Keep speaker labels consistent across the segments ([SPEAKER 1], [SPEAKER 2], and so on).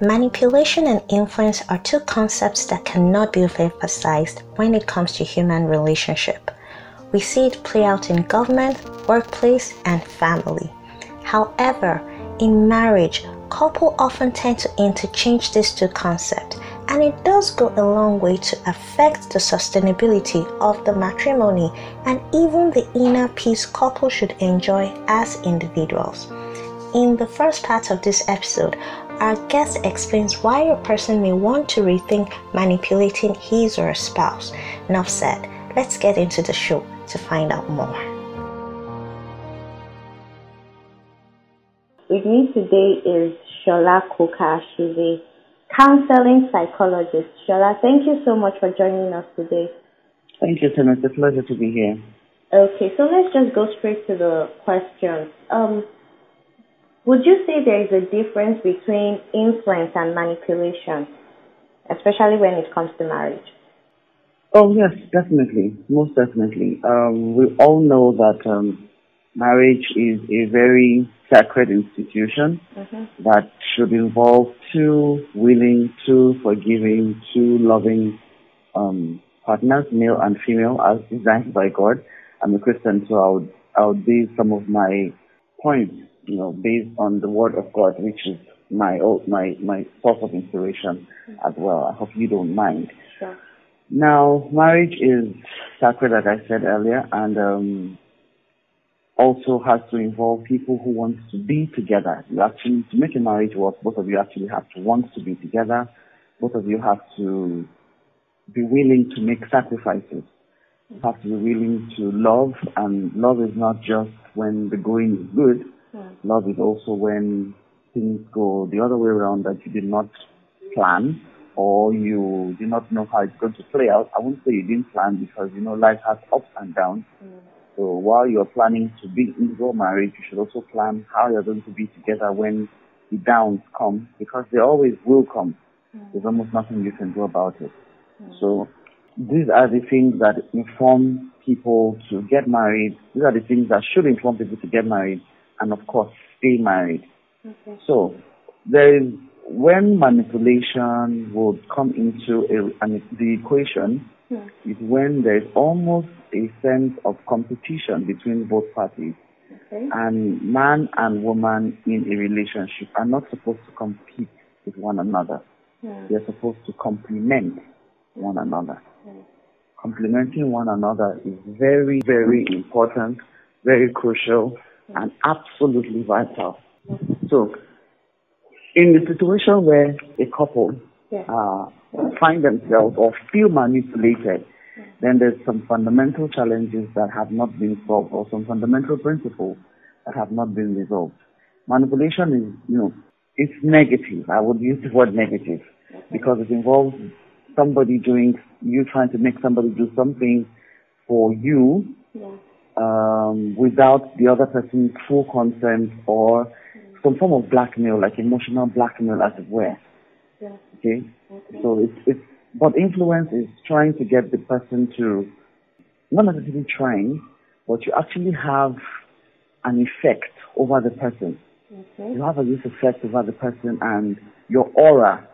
[SPEAKER 1] Manipulation and influence are two concepts that cannot be overemphasized when it comes to human relationship. We see it play out in government, workplace, and family. However, in marriage, couple often tend to interchange these two concepts, and it does go a long way to affect the sustainability of the matrimony and even the inner peace couple should enjoy as individuals. In the first part of this episode, our guest explains why a person may want to rethink manipulating his or her spouse. Enough said, let's get into the show to find out more.
[SPEAKER 2] With me today is Shola Koka. She's a counseling psychologist. Shola, thank you so much for joining us today.
[SPEAKER 3] Thank you, Tim. It's a pleasure to be here.
[SPEAKER 2] Okay, so let's just go straight to the questions. Um, would you say there is a difference between influence and manipulation, especially when it comes to marriage?
[SPEAKER 3] Oh, yes, definitely. Most definitely. Um, we all know that um, marriage is a very sacred institution mm-hmm. that should involve two willing, two forgiving, two loving um, partners, male and female, as designed by God. I'm a Christian, so I would, I would base some of my points you know, based on the word of God, which is my my my source of inspiration as well. I hope you don't mind.
[SPEAKER 2] Sure.
[SPEAKER 3] Now, marriage is sacred, as I said earlier, and um, also has to involve people who want to be together. You actually, to make a marriage work, both of you actually have to want to be together. Both of you have to be willing to make sacrifices. You have to be willing to love, and love is not just when the going is good Mm. Love is also when things go the other way around that you did not plan or you do not know how it's going to play out. I won't say you didn't plan because you know life has ups and downs. Mm. So while you're planning to be in your marriage, you should also plan how you're going to be together when the downs come because they always will come. Mm. There's almost nothing you can do about it. Mm. So these are the things that inform people to get married. These are the things that should inform people to get married and of course stay married. Okay. So there is when manipulation would come into a, an, the equation yeah. is when there is almost a sense of competition between both parties. Okay. And man and woman in a relationship are not supposed to compete with one another. Yeah. They're supposed to complement one another. Yeah. Complementing one another is very, very important, very crucial, and absolutely vital. So, in the situation where a couple uh, find themselves or feel manipulated, then there's some fundamental challenges that have not been solved or some fundamental principles that have not been resolved. Manipulation is, you know, it's negative. I would use the word negative because it involves somebody doing, you trying to make somebody do something for you Um, without the other person's full consent or some form of blackmail, like emotional blackmail, as it were.
[SPEAKER 2] Yeah.
[SPEAKER 3] Okay? okay? So it's, it's, but influence is trying to get the person to, not necessarily trying, but you actually have an effect over the person.
[SPEAKER 2] Okay.
[SPEAKER 3] You have a this effect over the person and your aura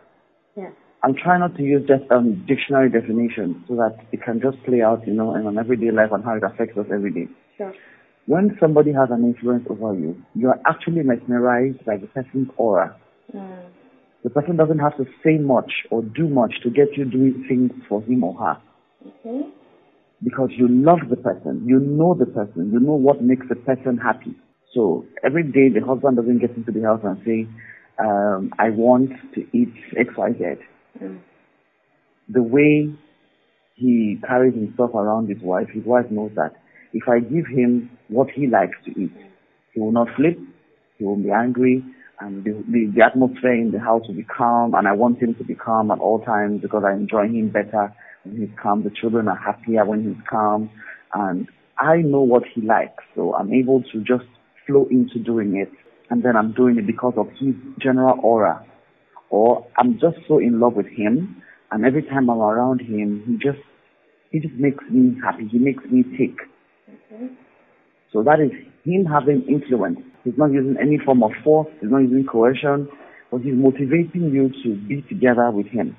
[SPEAKER 2] yeah.
[SPEAKER 3] I'm trying not to use just um, dictionary definition so that it can just play out, you know, in an everyday life and how it affects us every day.
[SPEAKER 2] Sure.
[SPEAKER 3] When somebody has an influence over you, you are actually mesmerized by the person's aura.
[SPEAKER 2] Mm.
[SPEAKER 3] The person doesn't have to say much or do much to get you doing things for him or her.
[SPEAKER 2] Okay.
[SPEAKER 3] Because you love the person, you know the person, you know what makes the person happy. So every day the husband doesn't get into the house and say, um, I want to eat X, The way he carries himself around his wife, his wife knows that if I give him what he likes to eat, he will not flip, he will be angry, and the, the, the atmosphere in the house will be calm, and I want him to be calm at all times because I enjoy him better when he's calm. The children are happier when he's calm, and I know what he likes, so I'm able to just flow into doing it, and then I'm doing it because of his general aura or I'm just so in love with him, and every time I'm around him, he just he just makes me happy. He makes me tick.
[SPEAKER 2] Okay.
[SPEAKER 3] So that is him having influence. He's not using any form of force. He's not using coercion. but he's motivating you to be together with him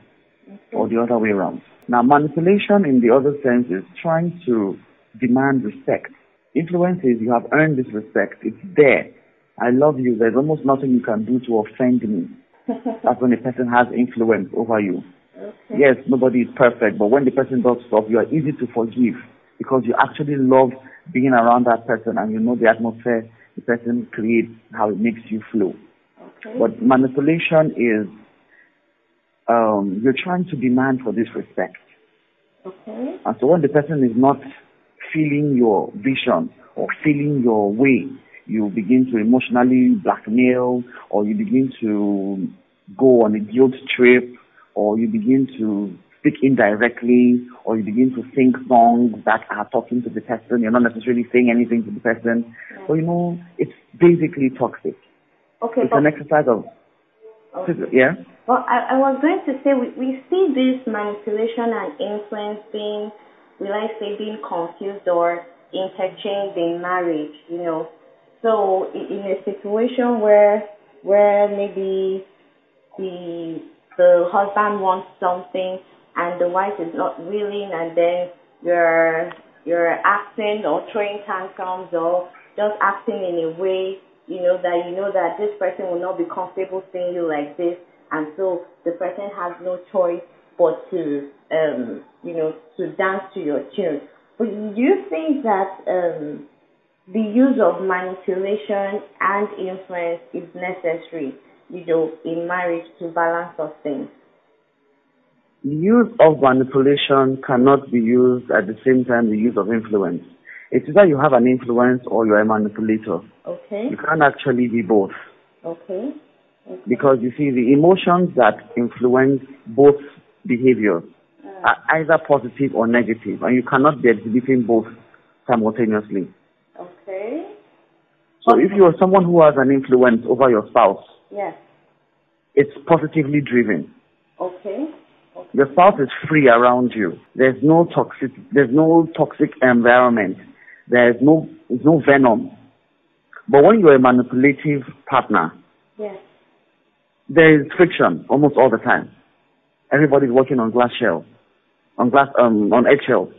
[SPEAKER 3] okay. or the other way around. Now, manipulation in the other sense is trying to demand respect. Influence is you have earned this respect. It's there. I love you. There's almost nothing you can do to offend me. That's when a person has influence over you. Okay. Yes, nobody is perfect, but when the person does stuff, you are easy to forgive because you actually love being around that person and you know the atmosphere the person creates, how it makes you flow. Okay. But manipulation is um, you're trying to demand for this respect. Okay. And so when the person is not feeling your vision or feeling your way, you begin to emotionally blackmail or you begin to go on a guilt trip or you begin to speak indirectly or you begin to sing songs that are talking to the person. You're not necessarily saying anything to the person. So, you know, it's basically toxic. Okay. It's an exercise of, okay. yeah?
[SPEAKER 2] Well, I, I was going to say we, we see this manipulation and influence being, will I say, being confused or interchanged in marriage, you know. So in a situation where where maybe the the husband wants something and the wife is not willing, and then you're you're acting or throwing tantrums or just acting in a way you know that you know that this person will not be comfortable seeing you like this, and so the person has no choice but to um you know to dance to your tune. But you think that um the use of manipulation and influence is necessary, you know, in marriage to balance of things.
[SPEAKER 3] The use of manipulation cannot be used at the same time the use of influence. It's either you have an influence or you're a manipulator.
[SPEAKER 2] Okay.
[SPEAKER 3] You can't actually be both.
[SPEAKER 2] Okay. okay.
[SPEAKER 3] Because you see, the emotions that influence both behaviors uh. are either positive or negative, and you cannot be exhibiting both simultaneously. So if you are someone who has an influence over your spouse,
[SPEAKER 2] yes,
[SPEAKER 3] it's positively driven.
[SPEAKER 2] Okay.
[SPEAKER 3] okay. Your spouse is free around you. There's no toxic. There's no toxic environment. There's no there's no venom. But when you're a manipulative partner,
[SPEAKER 2] yes,
[SPEAKER 3] there is friction almost all the time. Everybody's working on glass shell, on glass um on eggshells.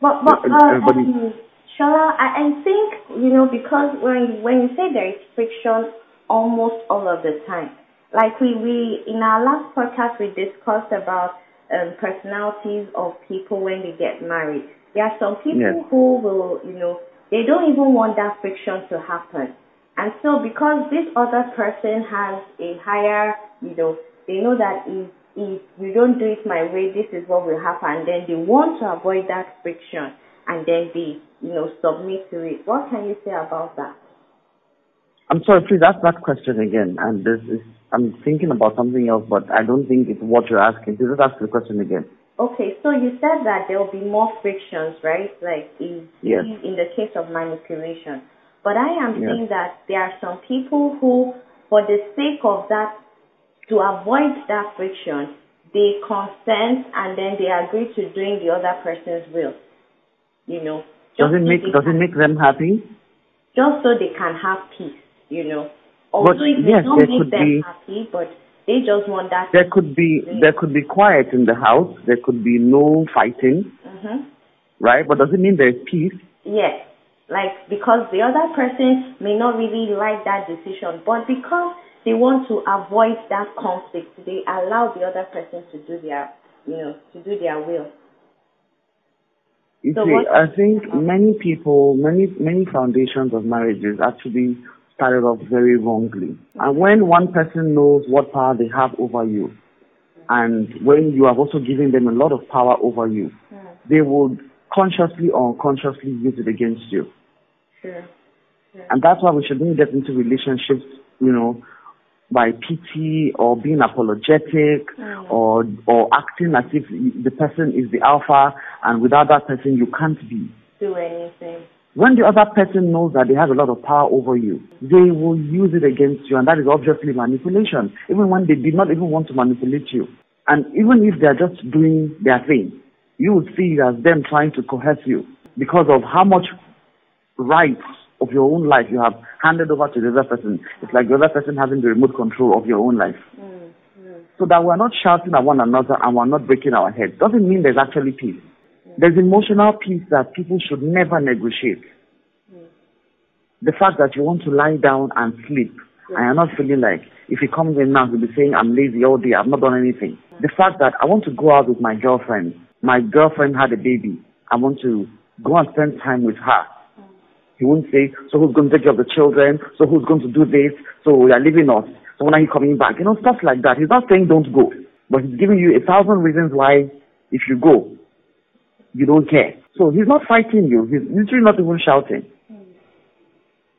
[SPEAKER 2] But but uh, everybody. Um, Shola, I, I think, you know, because when, when you say there is friction almost all of the time, like we, we in our last podcast, we discussed about um, personalities of people when they get married. There are some people yes. who will, you know, they don't even want that friction to happen. And so because this other person has a higher, you know, they know that if, if you don't do it my way, this is what will happen. Then they want to avoid that friction and then they, you know, submit to it. What can you say about that?
[SPEAKER 3] I'm sorry, please ask that question again. And this is, I'm thinking about something else, but I don't think it's what you're asking. Please just ask the question again.
[SPEAKER 2] Okay, so you said that there will be more frictions, right? Like in, yes. in the case of manipulation. But I am yes. saying that there are some people who, for the sake of that, to avoid that friction, they consent and then they agree to doing the other person's will you know.
[SPEAKER 3] Does it make Does it make them happy?
[SPEAKER 2] Just so they can have peace, you know. Although but, it yes, don't make them be, happy, but they just want that.
[SPEAKER 3] There could be there could be quiet in the house. There could be no fighting,
[SPEAKER 2] mm-hmm.
[SPEAKER 3] right? But does it mean there's peace?
[SPEAKER 2] Yes, like because the other person may not really like that decision, but because they want to avoid that conflict, they allow the other person to do their, you know, to do their will.
[SPEAKER 3] You so see, I think many people, many many foundations of marriages actually started off very wrongly. And when one person knows what power they have over you, and when you have also given them a lot of power over you, they would consciously or unconsciously use it against you.
[SPEAKER 2] Sure. Sure.
[SPEAKER 3] And that's why we shouldn't get into relationships, you know, by pity or being apologetic mm. or or acting as if the person is the alpha and without that person you can't be.
[SPEAKER 2] Do anything.
[SPEAKER 3] When the other person knows that they have a lot of power over you, they will use it against you and that is obviously manipulation. Even when they did not even want to manipulate you. And even if they are just doing their thing, you would see it as them trying to coerce you because of how much rights of your own life you have handed over to the other person. It's like the other person having the remote control of your own life. Mm, mm. So that we're not shouting at one another and we're not breaking our heads doesn't mean there's actually peace. Mm. There's emotional peace that people should never negotiate. Mm. The fact that you want to lie down and sleep and you're not feeling like if he comes in now, he'll be saying, I'm lazy all day, I've not done anything. The fact that I want to go out with my girlfriend, my girlfriend had a baby, I want to go and spend time with her. He won't say, so who's going to take care of the children? So who's going to do this? So you are leaving us. So when are you coming back? You know, stuff like that. He's not saying don't go, but he's giving you a thousand reasons why if you go, you don't care. So he's not fighting you. He's literally not even shouting.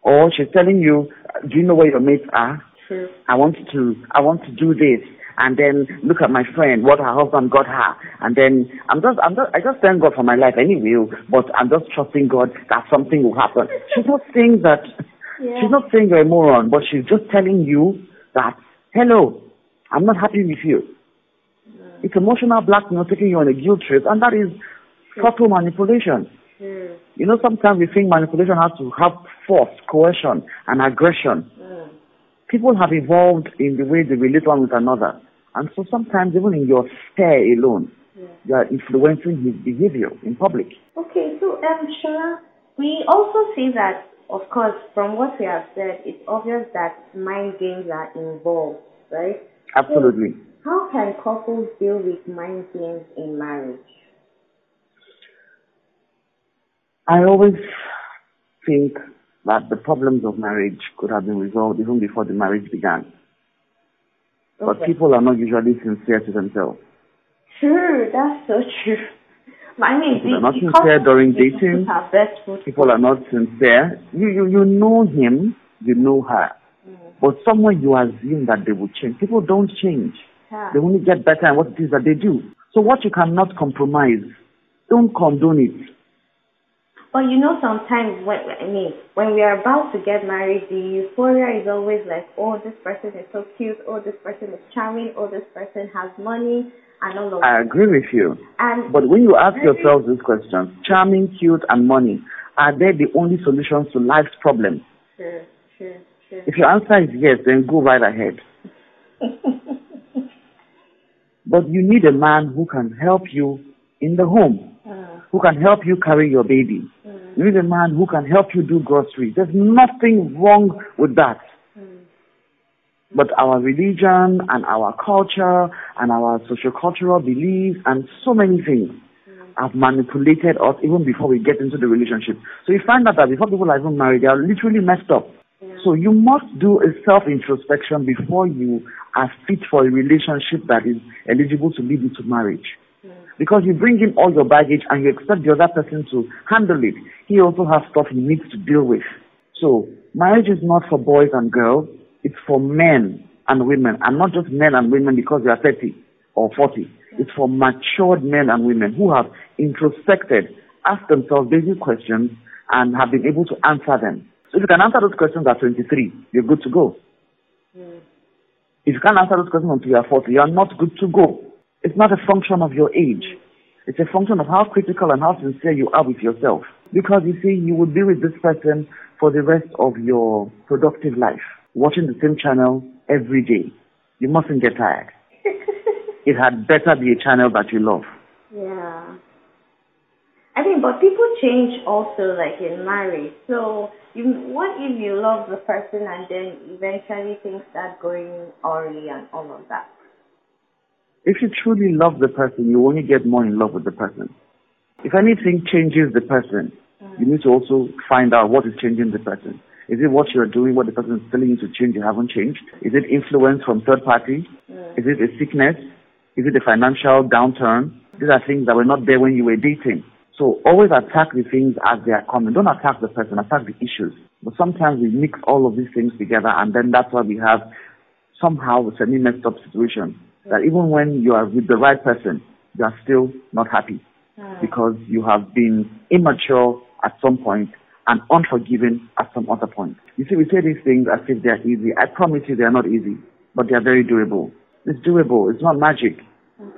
[SPEAKER 3] Or she's telling you, do you know where your mates are? Sure. I want to, I want to do this and then look at my friend, what her husband got her, and then I'm just, I'm just, I just thank God for my life anyway, but I'm just trusting God that something will happen. She's not saying that, yeah. she's not saying you're a moron, but she's just telling you that, hello, I'm not happy with you. It's emotional blackmail taking you on a guilt trip, and that is subtle manipulation. You know, sometimes we think manipulation has to have force, coercion, and aggression people have evolved in the way they relate one with another. And so sometimes even in your stare alone, yeah. you are influencing his behavior in public.
[SPEAKER 2] Okay, so um, Shola, we also see that, of course, from what we have said, it's obvious that mind games are involved, right?
[SPEAKER 3] Absolutely.
[SPEAKER 2] So how can couples deal with mind games in marriage?
[SPEAKER 3] I always think that the problems of marriage could have been resolved even before the marriage began. Okay. But people are not usually sincere to themselves.
[SPEAKER 2] True, that's so true. I mean,
[SPEAKER 3] people are not sincere during dating. People are not sincere. You, you, you know him, you know her. Mm. But somewhere you assume that they will change. People don't change. Yeah. They only get better at what it is that they do. So what you cannot compromise, don't condone it.
[SPEAKER 2] But you know, sometimes when I mean, when we are about to get married, the euphoria is always like, oh, this person is so cute, oh, this person is charming, oh, this person has money, and all of that.
[SPEAKER 3] I agree with you. And but when you ask yourself this question, charming, cute, and money, are they the only solutions to life's problems?
[SPEAKER 2] Sure, sure, sure.
[SPEAKER 3] If your answer is yes, then go right ahead. but you need a man who can help you in the home, who can help you carry your baby you need a man who can help you do groceries. There's nothing wrong with that. Hmm. But our religion and our culture and our sociocultural beliefs and so many things hmm. have manipulated us even before we get into the relationship. So you find out that before people are even married, they are literally messed up. So you must do a self-introspection before you are fit for a relationship that is eligible to lead into marriage. Because you bring in all your baggage and you expect the other person to handle it. He also has stuff he needs to deal with. So marriage is not for boys and girls. It's for men and women. And not just men and women because they are 30 or 40. It's for matured men and women who have introspected, asked themselves basic questions and have been able to answer them. So if you can answer those questions at 23, you're good to go. Mm. If you can't answer those questions until you are 40, you are not good to go. It's not a function of your age. It's a function of how critical and how sincere you are with yourself. Because you see, you will be with this person for the rest of your productive life, watching the same channel every day. You mustn't get tired. it had better be a channel that you love.
[SPEAKER 2] Yeah. I think, but people change also, like in marriage. So, you, what if you love the person and then eventually things start going awry and all of that?
[SPEAKER 3] If you truly love the person, you only get more in love with the person. If anything changes the person, mm. you need to also find out what is changing the person. Is it what you're doing, what the person is telling you to change, you haven't changed? Is it influence from third party? Mm. Is it a sickness? Is it a financial downturn? These are things that were not there when you were dating. So always attack the things as they are coming. Don't attack the person, attack the issues. But sometimes we mix all of these things together and then that's why we have somehow a semi messed up situation that even when you are with the right person, you are still not happy mm. because you have been immature at some point and unforgiving at some other point. You see, we say these things as if they're easy. I promise you they are not easy, but they are very doable. It's doable. It's not magic.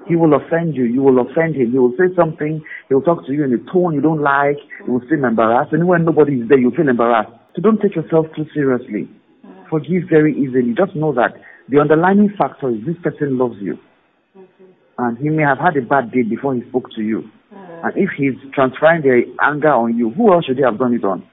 [SPEAKER 3] He will offend you. You will offend him. He will say something. He will talk to you in a tone you don't like. You will feel embarrassed. And when nobody is there, you feel embarrassed. So don't take yourself too seriously. Mm-hmm. Forgive very easily. Just know that the underlying factor is this person loves you. Mm-hmm. And he may have had a bad day before he spoke to you. Mm-hmm. And if he's transferring the anger on you, who else should he have done it on?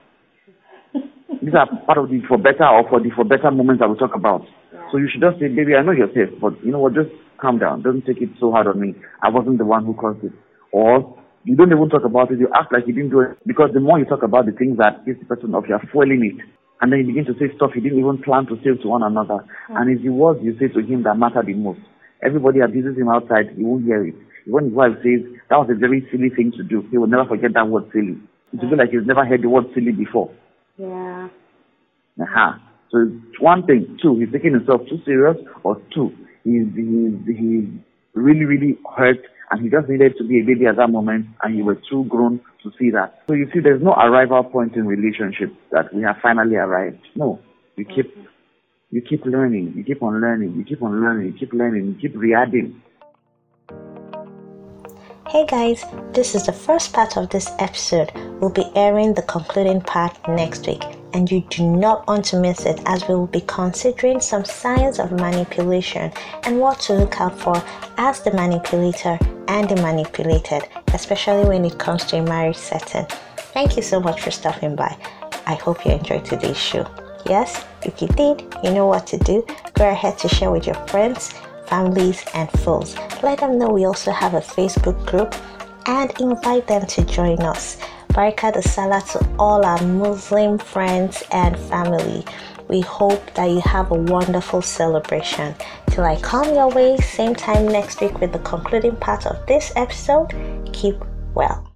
[SPEAKER 3] These are part of the for better or for the for better moments that we talk about. Yeah. So you should just say, baby, I know you're safe, but you know what, just calm down. Don't take it so hard on me. I wasn't the one who caused it. Or you don't even talk about it. You act like you didn't do it. Because the more you talk about the things that is the person of, you're fueling it. And then you begin to say stuff you didn't even plan to say to one another. Mm. And it's the words you say to him that matter the most. Everybody abuses him outside, he won't hear it. When his wife says, that was a very silly thing to do, he will never forget that word silly. It will be like he's never heard the word silly before.
[SPEAKER 2] Yeah.
[SPEAKER 3] Uh-huh. So it's one thing. Two, he's taking himself too serious. Or two, he's, he's, he's really, really hurt and he just needed to be a baby at that moment and you were too grown to see that. So you see, there's no arrival point in relationship that we have finally arrived. No. You keep, you keep learning, you keep on learning, you keep on learning, you keep learning, you keep re-adding.
[SPEAKER 1] Hey guys, this is the first part of this episode. We'll be airing the concluding part next week and you do not want to miss it as we will be considering some signs of manipulation and what to look out for as the manipulator and the manipulated, especially when it comes to a marriage setting. Thank you so much for stopping by. I hope you enjoyed today's show. Yes, if you did, you know what to do. Go ahead to share with your friends, families, and foes. Let them know we also have a Facebook group and invite them to join us. Barka da Sallah to all our Muslim friends and family. We hope that you have a wonderful celebration. Till I come your way, same time next week with the concluding part of this episode, keep well.